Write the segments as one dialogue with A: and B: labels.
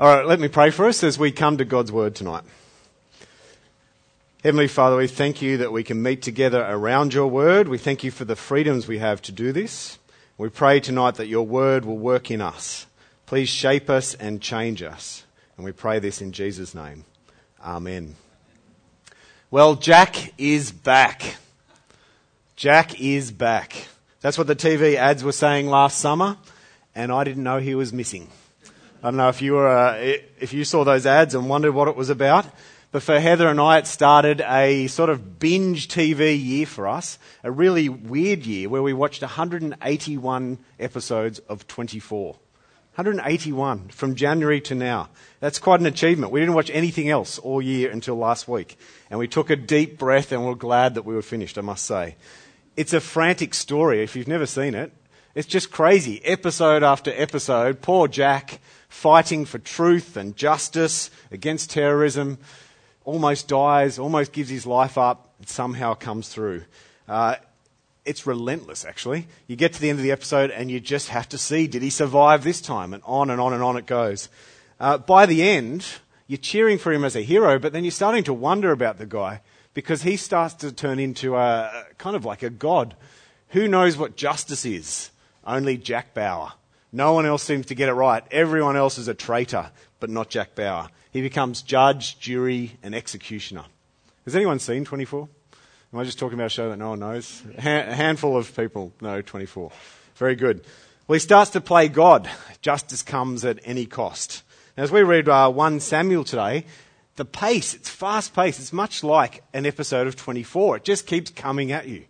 A: All right, let me pray for us as we come to God's word tonight. Heavenly Father, we thank you that we can meet together around your word. We thank you for the freedoms we have to do this. We pray tonight that your word will work in us. Please shape us and change us. And we pray this in Jesus' name. Amen. Well, Jack is back. Jack is back. That's what the TV ads were saying last summer, and I didn't know he was missing. I don't know if you were uh, if you saw those ads and wondered what it was about. But for Heather and I, it started a sort of binge TV year for us, a really weird year where we watched 181 episodes of 24. 181 from January to now. That's quite an achievement. We didn't watch anything else all year until last week. And we took a deep breath and we're glad that we were finished, I must say. It's a frantic story if you've never seen it. It's just crazy. Episode after episode, poor Jack fighting for truth and justice against terrorism, almost dies, almost gives his life up, and somehow comes through. Uh, it's relentless, actually. You get to the end of the episode and you just have to see did he survive this time? And on and on and on it goes. Uh, by the end, you're cheering for him as a hero, but then you're starting to wonder about the guy because he starts to turn into a kind of like a god. Who knows what justice is? Only Jack Bauer. No one else seems to get it right. Everyone else is a traitor, but not Jack Bauer. He becomes judge, jury, and executioner. Has anyone seen 24? Am I just talking about a show that no one knows? A handful of people know 24. Very good. Well, he starts to play God. Justice comes at any cost. Now, as we read uh, 1 Samuel today, the pace, it's fast paced. It's much like an episode of 24. It just keeps coming at you.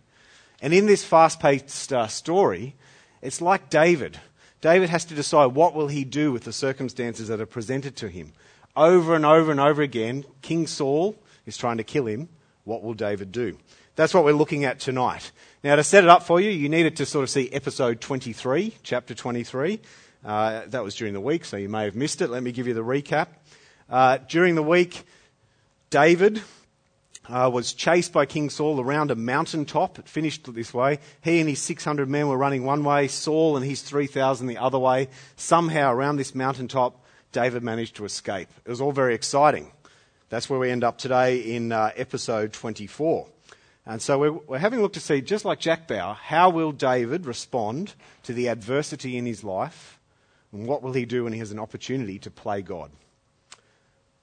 A: And in this fast paced uh, story, it's like David David has to decide what will he do with the circumstances that are presented to him. Over and over and over again, King Saul is trying to kill him. What will David do? That's what we're looking at tonight. Now, to set it up for you, you needed to sort of see episode 23, chapter 23. Uh, that was during the week, so you may have missed it. Let me give you the recap. Uh, during the week, David uh, was chased by King Saul around a mountaintop. It finished this way. He and his 600 men were running one way, Saul and his 3,000 the other way. Somehow, around this mountaintop, David managed to escape. It was all very exciting. That's where we end up today in uh, episode 24. And so we're, we're, having a look to see, just like Jack Bauer, how will David respond to the adversity in his life? And what will he do when he has an opportunity to play God?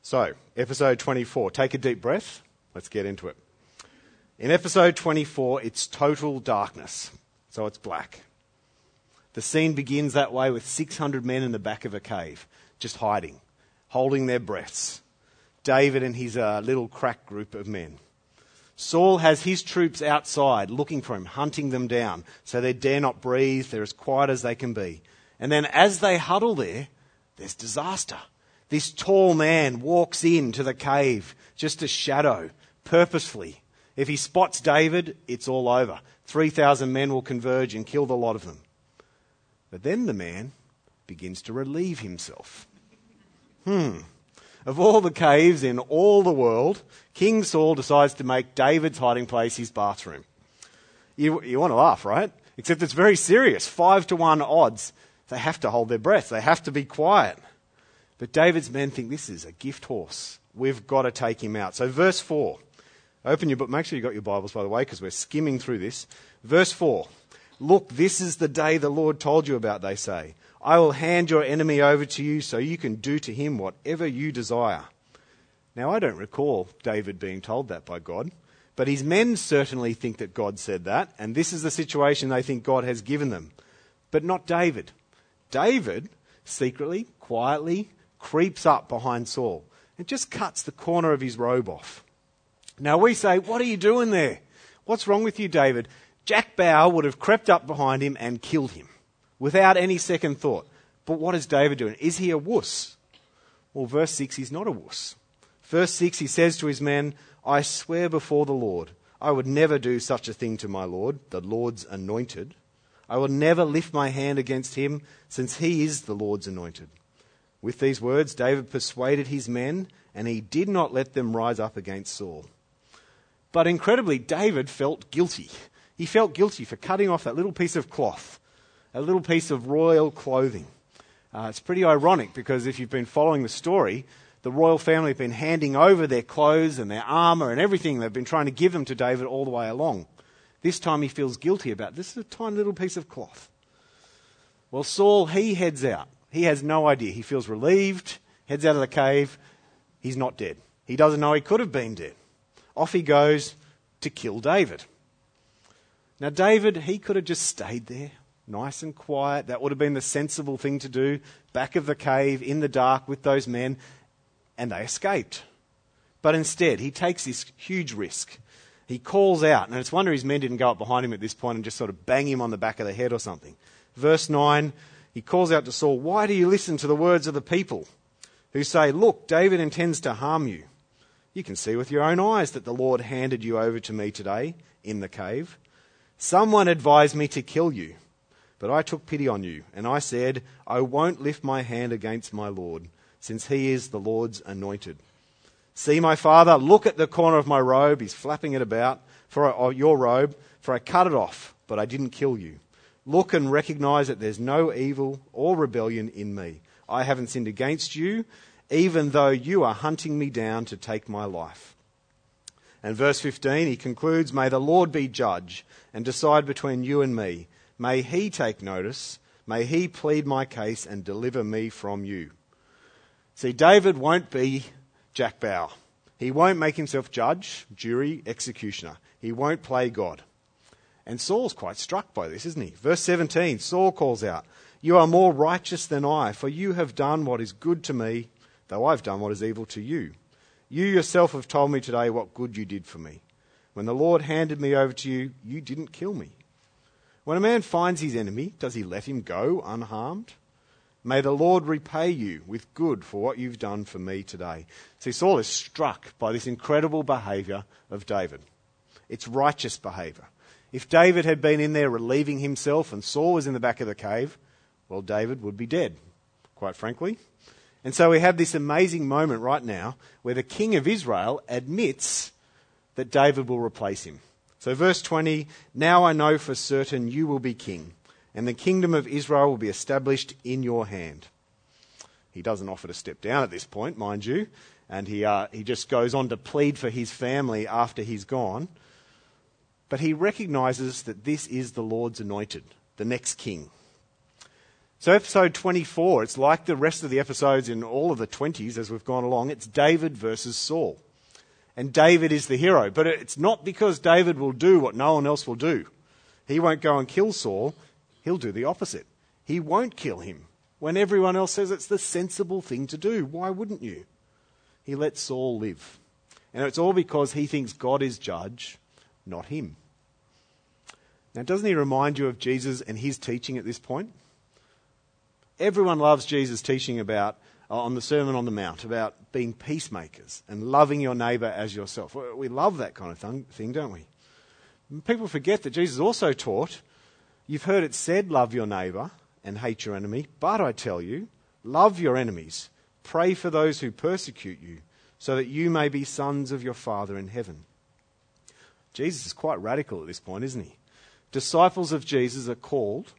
A: So, episode 24. Take a deep breath. Let's get into it. In episode 24, it's total darkness, so it's black. The scene begins that way with 600 men in the back of a cave, just hiding, holding their breaths. David and his uh, little crack group of men. Saul has his troops outside looking for him, hunting them down, so they dare not breathe, they're as quiet as they can be. And then as they huddle there, there's disaster. This tall man walks into the cave, just a shadow, purposefully. If he spots David, it's all over. 3,000 men will converge and kill the lot of them. But then the man begins to relieve himself. Hmm. Of all the caves in all the world, King Saul decides to make David's hiding place his bathroom. You, you want to laugh, right? Except it's very serious. Five to one odds. They have to hold their breath. They have to be quiet. But David's men think this is a gift horse. We've got to take him out. So, verse 4. Open your book. Make sure you've got your Bibles, by the way, because we're skimming through this. Verse 4. Look, this is the day the Lord told you about, they say. I will hand your enemy over to you so you can do to him whatever you desire. Now, I don't recall David being told that by God, but his men certainly think that God said that, and this is the situation they think God has given them. But not David. David secretly, quietly creeps up behind Saul and just cuts the corner of his robe off. Now we say, What are you doing there? What's wrong with you, David? Jack Bauer would have crept up behind him and killed him without any second thought. But what is David doing? Is he a wuss? Well, verse 6, he's not a wuss. Verse 6, he says to his men, I swear before the Lord, I would never do such a thing to my Lord, the Lord's anointed. I will never lift my hand against him, since he is the Lord's anointed. With these words, David persuaded his men, and he did not let them rise up against Saul. But incredibly, David felt guilty. He felt guilty for cutting off that little piece of cloth, a little piece of royal clothing. Uh, it's pretty ironic because if you've been following the story, the royal family have been handing over their clothes and their armor and everything they've been trying to give them to David all the way along. This time he feels guilty about this is a tiny little piece of cloth. Well, Saul, he heads out. He has no idea. He feels relieved, heads out of the cave. He's not dead. He doesn't know he could have been dead. Off he goes to kill David. Now, David, he could have just stayed there, nice and quiet. That would have been the sensible thing to do, back of the cave, in the dark with those men and they escaped. But instead, he takes this huge risk. He calls out, and it's wonder his men didn't go up behind him at this point and just sort of bang him on the back of the head or something. Verse 9, he calls out to Saul, Why do you listen to the words of the people who say, Look, David intends to harm you? You can see with your own eyes that the Lord handed you over to me today in the cave. Someone advised me to kill you, but I took pity on you, and I said, I won't lift my hand against my Lord since he is the Lord's anointed. See, my father, look at the corner of my robe. He's flapping it about for your robe, for I cut it off, but I didn't kill you. Look and recognize that there's no evil or rebellion in me. I haven't sinned against you, even though you are hunting me down to take my life. And verse 15, he concludes, May the Lord be judge and decide between you and me. May he take notice. May he plead my case and deliver me from you. See, David won't be Jack Bauer. He won't make himself judge, jury, executioner. He won't play God. And Saul's quite struck by this, isn't he? Verse 17 Saul calls out, You are more righteous than I, for you have done what is good to me, though I've done what is evil to you. You yourself have told me today what good you did for me. When the Lord handed me over to you, you didn't kill me. When a man finds his enemy, does he let him go unharmed? May the Lord repay you with good for what you've done for me today. See, Saul is struck by this incredible behavior of David. It's righteous behavior. If David had been in there relieving himself and Saul was in the back of the cave, well, David would be dead, quite frankly. And so we have this amazing moment right now where the king of Israel admits that David will replace him. So, verse 20 Now I know for certain you will be king and the kingdom of Israel will be established in your hand. He doesn't offer to step down at this point, mind you, and he, uh, he just goes on to plead for his family after he's gone. But he recognizes that this is the Lord's anointed, the next king. So, episode 24, it's like the rest of the episodes in all of the 20s as we've gone along. It's David versus Saul. And David is the hero. But it's not because David will do what no one else will do. He won't go and kill Saul. He'll do the opposite. He won't kill him when everyone else says it's the sensible thing to do. Why wouldn't you? He lets Saul live. And it's all because he thinks God is judge, not him. Now, doesn't he remind you of Jesus and his teaching at this point? Everyone loves Jesus' teaching about uh, on the Sermon on the Mount about being peacemakers and loving your neighbour as yourself. We love that kind of thing, don't we? People forget that Jesus also taught You've heard it said, Love your neighbour and hate your enemy. But I tell you, love your enemies. Pray for those who persecute you, so that you may be sons of your Father in heaven. Jesus is quite radical at this point, isn't he? Disciples of Jesus are called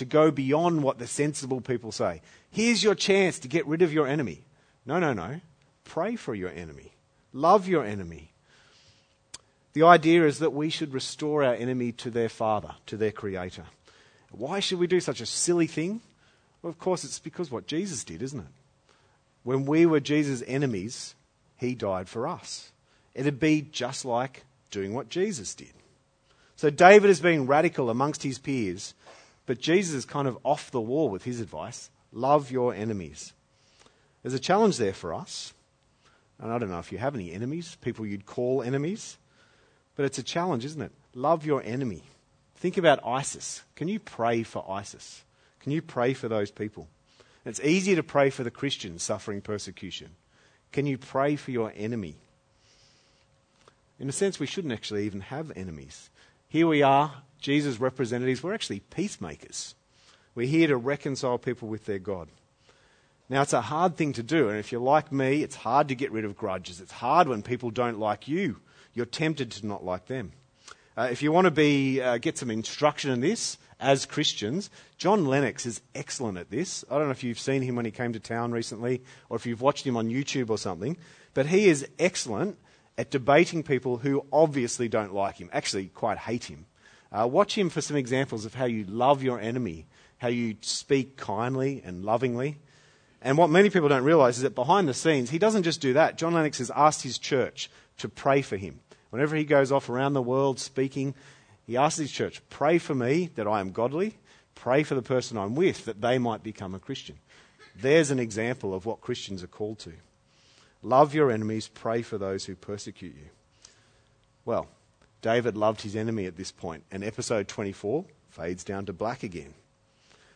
A: to go beyond what the sensible people say. Here's your chance to get rid of your enemy. No, no, no. Pray for your enemy. Love your enemy. The idea is that we should restore our enemy to their father, to their creator. Why should we do such a silly thing? Well, of course, it's because what Jesus did, isn't it? When we were Jesus' enemies, he died for us. It'd be just like doing what Jesus did. So David is being radical amongst his peers, but Jesus is kind of off the wall with his advice love your enemies. There's a challenge there for us. And I don't know if you have any enemies, people you'd call enemies. But it's a challenge, isn't it? Love your enemy. Think about ISIS. Can you pray for ISIS? Can you pray for those people? It's easy to pray for the Christians suffering persecution. Can you pray for your enemy? In a sense, we shouldn't actually even have enemies. Here we are, Jesus' representatives. We're actually peacemakers. We're here to reconcile people with their God. Now, it's a hard thing to do, and if you're like me, it's hard to get rid of grudges. It's hard when people don't like you you're tempted to not like them. Uh, if you want to be, uh, get some instruction in this, as Christians. John Lennox is excellent at this. I don't know if you've seen him when he came to town recently or if you've watched him on YouTube or something, but he is excellent at debating people who obviously don't like him, actually quite hate him. Uh, watch him for some examples of how you love your enemy, how you speak kindly and lovingly. And what many people don't realize is that behind the scenes, he doesn't just do that. John Lennox has asked his church to pray for him. Whenever he goes off around the world speaking, he asks his church, pray for me that I am godly, pray for the person I'm with that they might become a Christian. There's an example of what Christians are called to. Love your enemies, pray for those who persecute you. Well, David loved his enemy at this point, and episode 24 fades down to black again.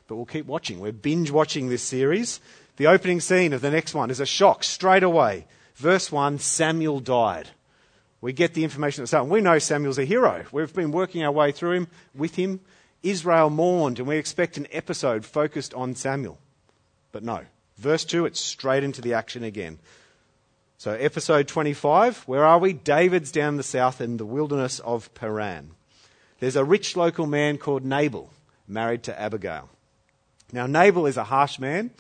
A: But we'll keep watching. We're binge watching this series. The opening scene of the next one is a shock straight away. Verse 1 Samuel died. We get the information at the start. We know Samuel's a hero. We've been working our way through him, with him. Israel mourned, and we expect an episode focused on Samuel. But no. Verse 2, it's straight into the action again. So, episode 25, where are we? David's down the south in the wilderness of Paran. There's a rich local man called Nabal, married to Abigail. Now, Nabal is a harsh man.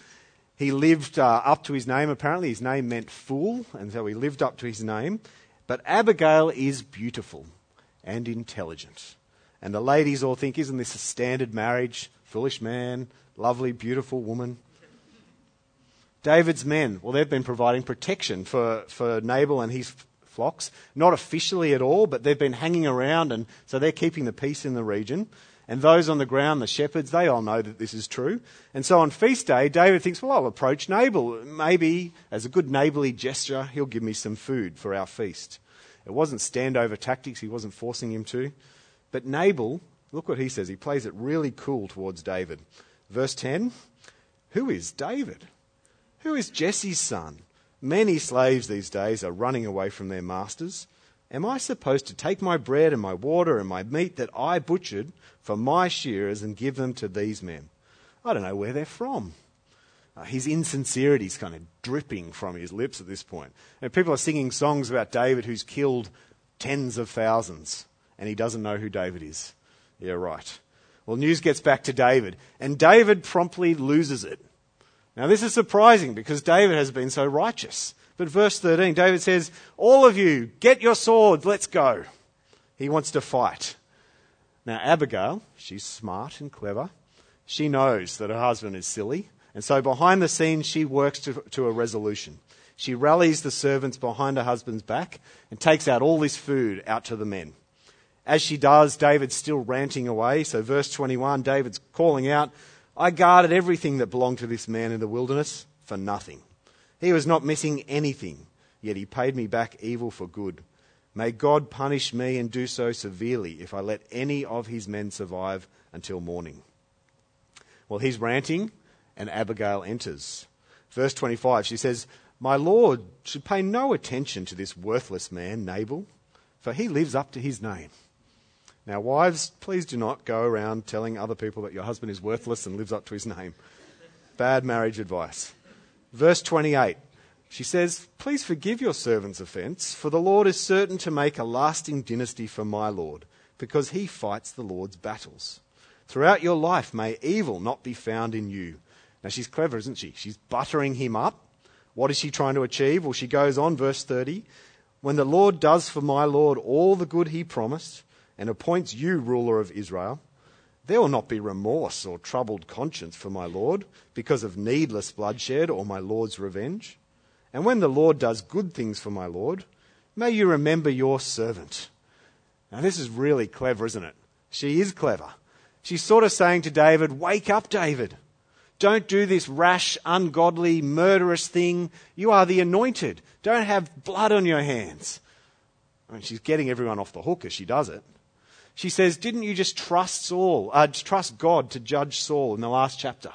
A: He lived uh, up to his name, apparently. His name meant fool, and so he lived up to his name. But Abigail is beautiful and intelligent. And the ladies all think, isn't this a standard marriage? Foolish man, lovely, beautiful woman. David's men, well, they've been providing protection for, for Nabal and his flocks. Not officially at all, but they've been hanging around, and so they're keeping the peace in the region. And those on the ground, the shepherds, they all know that this is true. And so on feast day, David thinks, well, I'll approach Nabal. Maybe, as a good neighbourly gesture, he'll give me some food for our feast. It wasn't standover tactics, he wasn't forcing him to. But Nabal, look what he says. He plays it really cool towards David. Verse 10 Who is David? Who is Jesse's son? Many slaves these days are running away from their masters. Am I supposed to take my bread and my water and my meat that I butchered for my shearers and give them to these men? I don't know where they're from. Uh, his insincerity is kind of dripping from his lips at this point. And people are singing songs about David who's killed tens of thousands, and he doesn't know who David is. Yeah, right. Well, news gets back to David, and David promptly loses it. Now, this is surprising because David has been so righteous. But verse 13, David says, All of you, get your swords, let's go. He wants to fight. Now, Abigail, she's smart and clever. She knows that her husband is silly. And so behind the scenes, she works to, to a resolution. She rallies the servants behind her husband's back and takes out all this food out to the men. As she does, David's still ranting away. So, verse 21, David's calling out, I guarded everything that belonged to this man in the wilderness for nothing. He was not missing anything, yet he paid me back evil for good. May God punish me and do so severely if I let any of his men survive until morning. Well, he's ranting, and Abigail enters. Verse 25, she says, My Lord should pay no attention to this worthless man, Nabal, for he lives up to his name. Now, wives, please do not go around telling other people that your husband is worthless and lives up to his name. Bad marriage advice. Verse 28, she says, Please forgive your servant's offence, for the Lord is certain to make a lasting dynasty for my Lord, because he fights the Lord's battles. Throughout your life, may evil not be found in you. Now, she's clever, isn't she? She's buttering him up. What is she trying to achieve? Well, she goes on, verse 30. When the Lord does for my Lord all the good he promised and appoints you ruler of Israel, there will not be remorse or troubled conscience for my Lord because of needless bloodshed or my Lord's revenge. And when the Lord does good things for my Lord, may you remember your servant. Now, this is really clever, isn't it? She is clever. She's sort of saying to David, Wake up, David. Don't do this rash, ungodly, murderous thing. You are the anointed. Don't have blood on your hands. I mean, she's getting everyone off the hook as she does it. She says, Didn't you just trust Saul, uh, trust God to judge Saul in the last chapter?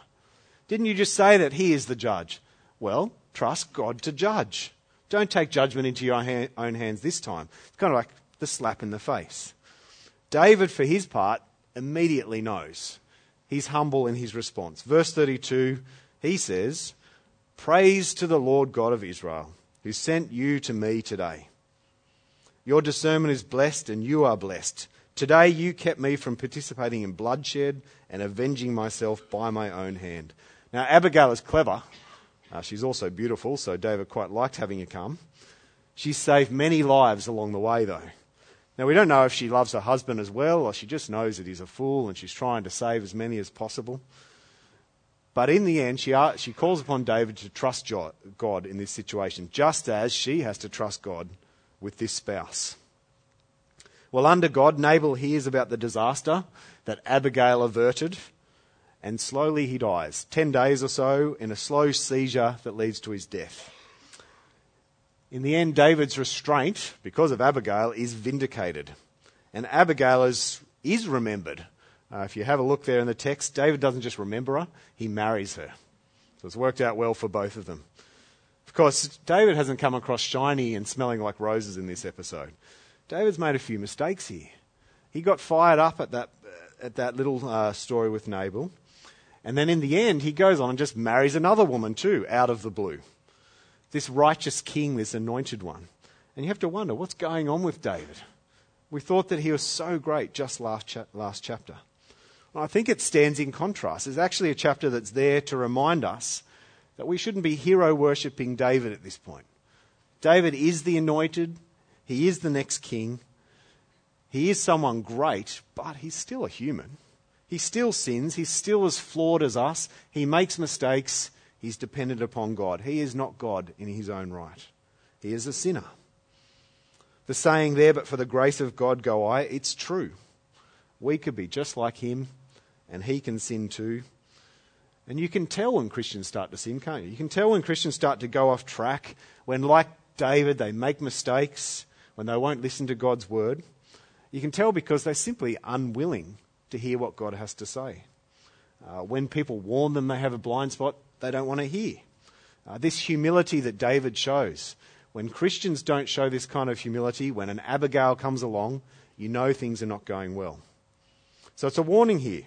A: Didn't you just say that he is the judge? Well, trust God to judge. Don't take judgment into your own hands this time. It's kind of like the slap in the face. David, for his part, immediately knows. He's humble in his response. Verse 32, he says, Praise to the Lord God of Israel, who sent you to me today. Your discernment is blessed, and you are blessed Today you kept me from participating in bloodshed and avenging myself by my own hand. Now, Abigail is clever. Uh, she's also beautiful, so David quite liked having her come. She saved many lives along the way, though. Now, we don't know if she loves her husband as well, or she just knows that he's a fool and she's trying to save as many as possible. But in the end, she, she calls upon David to trust God in this situation, just as she has to trust God with this spouse. Well, under God, Nabal hears about the disaster that Abigail averted, and slowly he dies. Ten days or so in a slow seizure that leads to his death. In the end, David's restraint, because of Abigail, is vindicated. And Abigail is, is remembered. Uh, if you have a look there in the text, David doesn't just remember her, he marries her. So it's worked out well for both of them. Of course, David hasn't come across shiny and smelling like roses in this episode. David's made a few mistakes here. He got fired up at that, at that little uh, story with Nabal. And then in the end, he goes on and just marries another woman too, out of the blue. This righteous king, this anointed one. And you have to wonder what's going on with David? We thought that he was so great just last, cha- last chapter. Well, I think it stands in contrast. It's actually a chapter that's there to remind us that we shouldn't be hero worshipping David at this point. David is the anointed, he is the next king. He is someone great, but he's still a human. He still sins. He's still as flawed as us. He makes mistakes. He's dependent upon God. He is not God in his own right. He is a sinner. The saying there, but for the grace of God go I, it's true. We could be just like him, and he can sin too. And you can tell when Christians start to sin, can't you? You can tell when Christians start to go off track, when, like David, they make mistakes, when they won't listen to God's word, you can tell because they're simply unwilling to hear what God has to say. Uh, when people warn them they have a blind spot, they don't want to hear. Uh, this humility that David shows, when Christians don't show this kind of humility, when an Abigail comes along, you know things are not going well. So it's a warning here.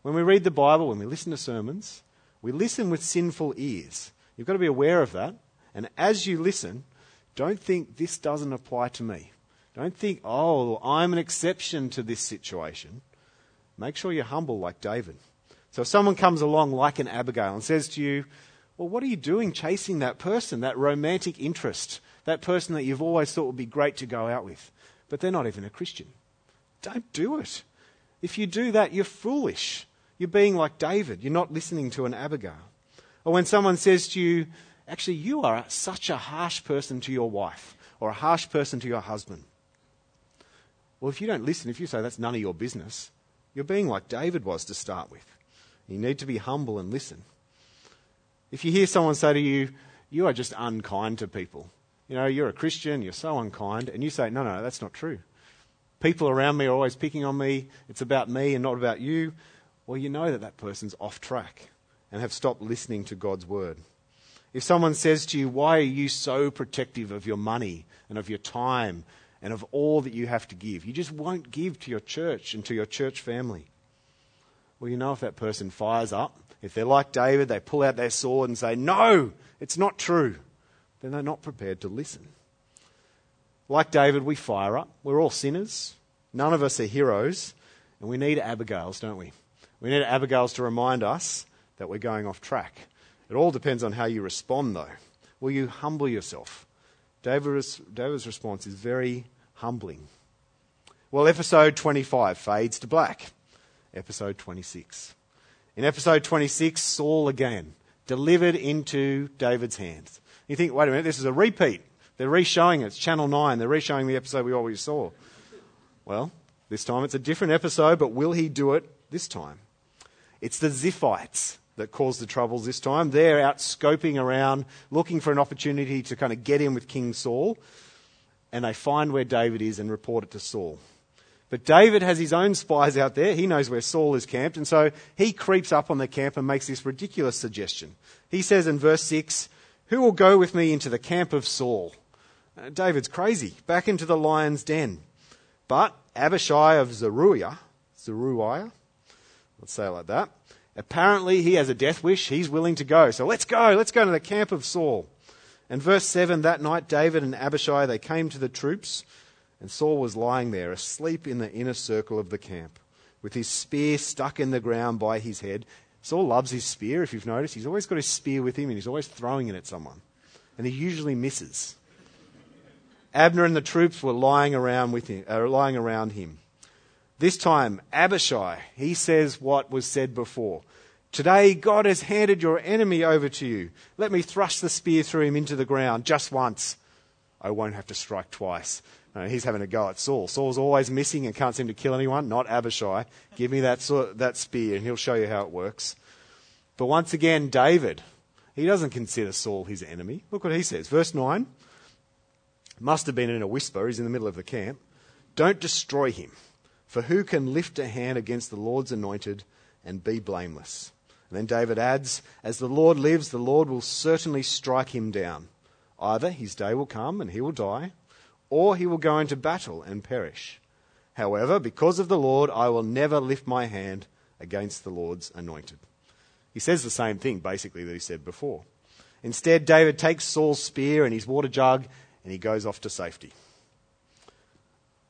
A: When we read the Bible, when we listen to sermons, we listen with sinful ears. You've got to be aware of that. And as you listen, don't think this doesn't apply to me. Don't think, oh, I'm an exception to this situation. Make sure you're humble like David. So if someone comes along like an Abigail and says to you, well, what are you doing chasing that person, that romantic interest, that person that you've always thought would be great to go out with, but they're not even a Christian? Don't do it. If you do that, you're foolish. You're being like David. You're not listening to an Abigail. Or when someone says to you, Actually, you are such a harsh person to your wife or a harsh person to your husband. Well, if you don't listen, if you say that's none of your business, you're being like David was to start with. You need to be humble and listen. If you hear someone say to you, You are just unkind to people, you know, you're a Christian, you're so unkind, and you say, No, no, that's not true. People around me are always picking on me, it's about me and not about you. Well, you know that that person's off track and have stopped listening to God's word. If someone says to you, Why are you so protective of your money and of your time and of all that you have to give? You just won't give to your church and to your church family. Well, you know if that person fires up, if they're like David, they pull out their sword and say, No, it's not true, then they're not prepared to listen. Like David, we fire up. We're all sinners. None of us are heroes. And we need Abigails, don't we? We need Abigails to remind us that we're going off track. It all depends on how you respond, though. Will you humble yourself? David's, David's response is very humbling. Well, episode 25 fades to black. Episode 26. In episode 26, Saul again, delivered into David's hands. You think, wait a minute, this is a repeat. They're re-showing it. It's Channel 9. They're re-showing the episode we always saw. Well, this time it's a different episode, but will he do it this time? It's the Ziphites that caused the troubles this time. They're out scoping around, looking for an opportunity to kind of get in with King Saul, and they find where David is and report it to Saul. But David has his own spies out there. He knows where Saul is camped, and so he creeps up on the camp and makes this ridiculous suggestion. He says in verse 6, Who will go with me into the camp of Saul? Uh, David's crazy, back into the lion's den. But Abishai of Zeruiah, Zeruiah, let's say it like that, Apparently, he has a death wish. He's willing to go. So let's go. Let's go to the camp of Saul. And verse 7 that night, David and Abishai, they came to the troops And Saul was lying there, asleep in the inner circle of the camp, with his spear stuck in the ground by his head. Saul loves his spear, if you've noticed. He's always got his spear with him and he's always throwing it at someone. And he usually misses. Abner and the troops were lying around, with him, uh, lying around him. This time, Abishai, he says what was said before. Today, God has handed your enemy over to you. Let me thrust the spear through him into the ground just once. I won't have to strike twice. He's having a go at Saul. Saul's always missing and can't seem to kill anyone. Not Abishai. Give me that, that spear and he'll show you how it works. But once again, David, he doesn't consider Saul his enemy. Look what he says. Verse 9. Must have been in a whisper. He's in the middle of the camp. Don't destroy him. For who can lift a hand against the Lord's anointed and be blameless? And then David adds, As the Lord lives, the Lord will certainly strike him down. Either his day will come and he will die, or he will go into battle and perish. However, because of the Lord, I will never lift my hand against the Lord's anointed. He says the same thing, basically, that he said before. Instead, David takes Saul's spear and his water jug and he goes off to safety.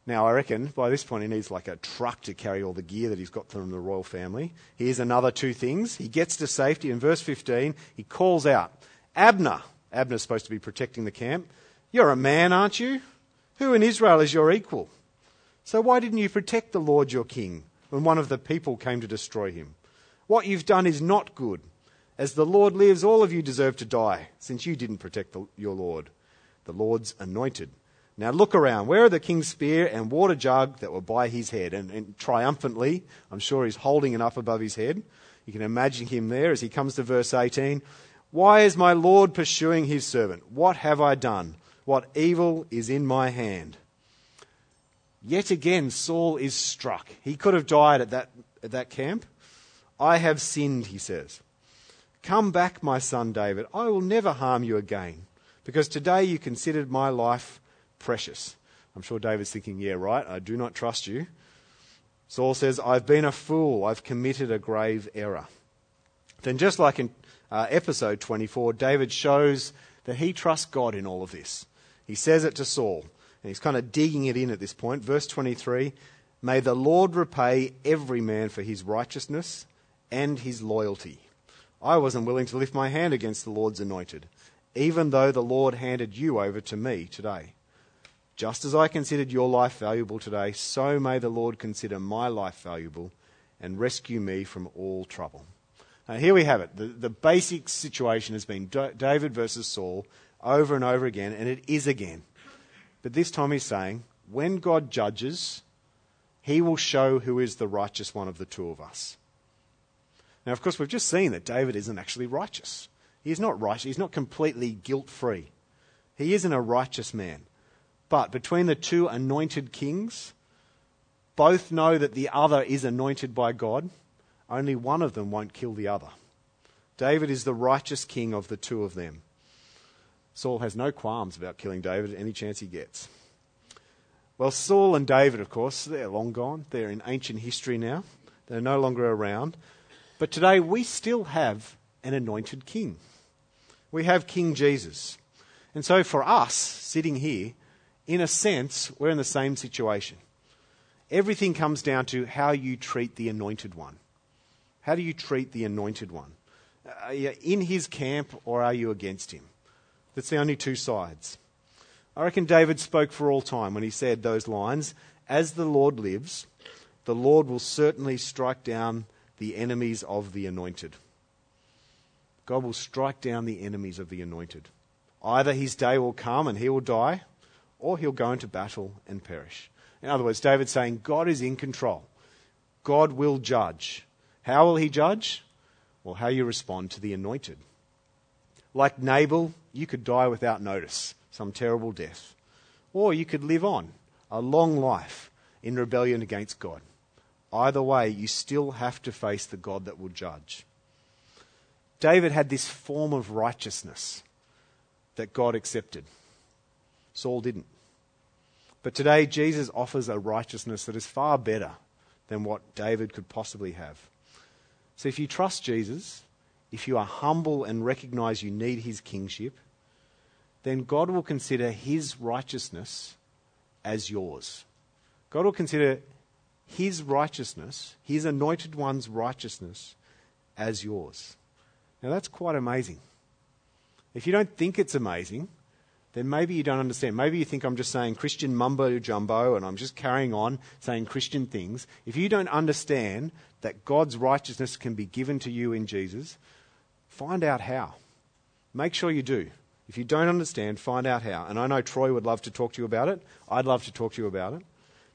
A: Now, I reckon by this point he needs like a truck to carry all the gear that he's got from the royal family. Here's another two things. He gets to safety. In verse 15, he calls out, Abner. Abner's supposed to be protecting the camp. You're a man, aren't you? Who in Israel is your equal? So why didn't you protect the Lord your king when one of the people came to destroy him? What you've done is not good. As the Lord lives, all of you deserve to die, since you didn't protect the, your Lord, the Lord's anointed. Now look around. Where are the king's spear and water jug that were by his head? And, and, triumphantly, I'm sure he's holding it up above his head. You can imagine him there as he comes to verse 18. Why is my Lord pursuing his servant? What have I done? What evil is in my hand? Yet again, Saul is struck. He could have died at that, at that camp. I have sinned, he says. Come back, my son David. I will never harm you again, because today you considered my life precious. I'm sure David's thinking, yeah, right, I do not trust you. Saul says, I've been a fool. I've committed a grave error. Then, just like in uh, episode 24, David shows that he trusts God in all of this. He says it to Saul, and he's kind of digging it in at this point. Verse 23 May the Lord repay every man for his righteousness and his loyalty. I wasn't willing to lift my hand against the Lord's anointed, even though the Lord handed you over to me today. Just as I considered your life valuable today, so may the Lord consider my life valuable and rescue me from all trouble. Now, here we have it. The, the basic situation has been David versus Saul over and over again, and it is again. But this time he's saying, when God judges, he will show who is the righteous one of the two of us. Now, of course, we've just seen that David isn't actually righteous. He's not righteous. He's not completely guilt free. He isn't a righteous man. But between the two anointed kings, both know that the other is anointed by God. Only one of them won't kill the other. David is the righteous king of the two of them. Saul has no qualms about killing David at any chance he gets. Well, Saul and David, of course, they're long gone. They're in ancient history now. They're no longer around. But today we still have an anointed king. We have King Jesus. And so for us, sitting here, in a sense, we're in the same situation. Everything comes down to how you treat the anointed one. How do you treat the anointed one? Are you in his camp or are you against him? That's the only two sides. I reckon David spoke for all time when he said those lines As the Lord lives, the Lord will certainly strike down the enemies of the anointed. God will strike down the enemies of the anointed. Either his day will come and he will die, or he'll go into battle and perish. In other words, David's saying God is in control. God will judge. How will he judge? Well, how you respond to the anointed. Like Nabal, you could die without notice, some terrible death. Or you could live on, a long life in rebellion against God. Either way, you still have to face the God that will judge. David had this form of righteousness that God accepted. Saul didn't. But today, Jesus offers a righteousness that is far better than what David could possibly have. So if you trust Jesus, if you are humble and recognize you need his kingship, then God will consider his righteousness as yours. God will consider his righteousness, his anointed one's righteousness, as yours. Now that's quite amazing. If you don't think it's amazing, then maybe you don't understand. Maybe you think I'm just saying Christian mumbo jumbo and I'm just carrying on saying Christian things. If you don't understand that God's righteousness can be given to you in Jesus, find out how. Make sure you do. If you don't understand, find out how. And I know Troy would love to talk to you about it. I'd love to talk to you about it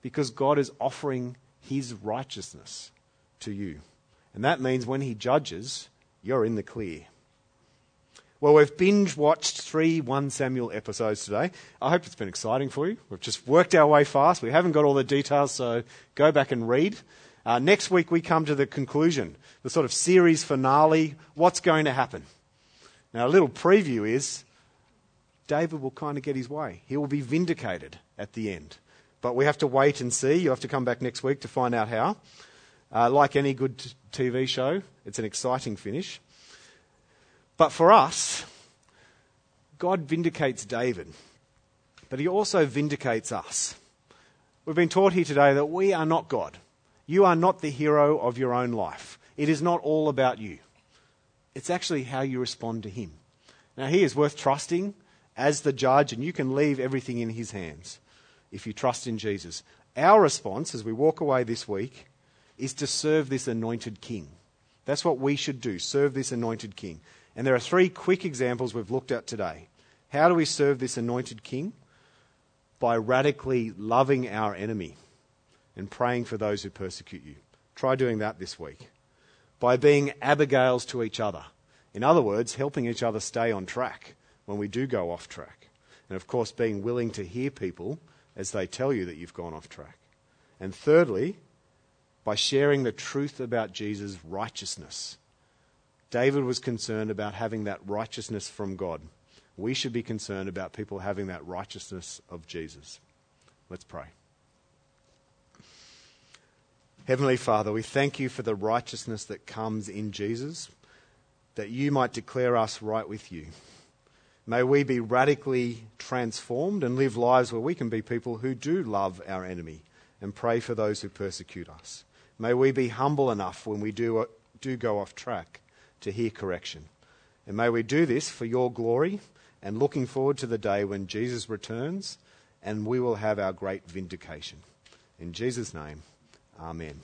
A: because God is offering his righteousness to you. And that means when he judges, you're in the clear. Well, we've binge watched three 1 Samuel episodes today. I hope it's been exciting for you. We've just worked our way fast. We haven't got all the details, so go back and read. Uh, next week, we come to the conclusion, the sort of series finale. What's going to happen? Now, a little preview is David will kind of get his way. He will be vindicated at the end. But we have to wait and see. You have to come back next week to find out how. Uh, like any good t- TV show, it's an exciting finish. But for us, God vindicates David, but he also vindicates us. We've been taught here today that we are not God. You are not the hero of your own life. It is not all about you. It's actually how you respond to him. Now, he is worth trusting as the judge, and you can leave everything in his hands if you trust in Jesus. Our response as we walk away this week is to serve this anointed king. That's what we should do serve this anointed king. And there are three quick examples we've looked at today. How do we serve this anointed king? By radically loving our enemy and praying for those who persecute you. Try doing that this week. By being Abigails to each other. In other words, helping each other stay on track when we do go off track. And of course, being willing to hear people as they tell you that you've gone off track. And thirdly, by sharing the truth about Jesus' righteousness David was concerned about having that righteousness from God. We should be concerned about people having that righteousness of Jesus. Let's pray. Heavenly Father, we thank you for the righteousness that comes in Jesus, that you might declare us right with you. May we be radically transformed and live lives where we can be people who do love our enemy and pray for those who persecute us. May we be humble enough when we do, do go off track to hear correction. And may we do this for your glory and looking forward to the day when Jesus returns and we will have our great vindication. In Jesus' name, amen.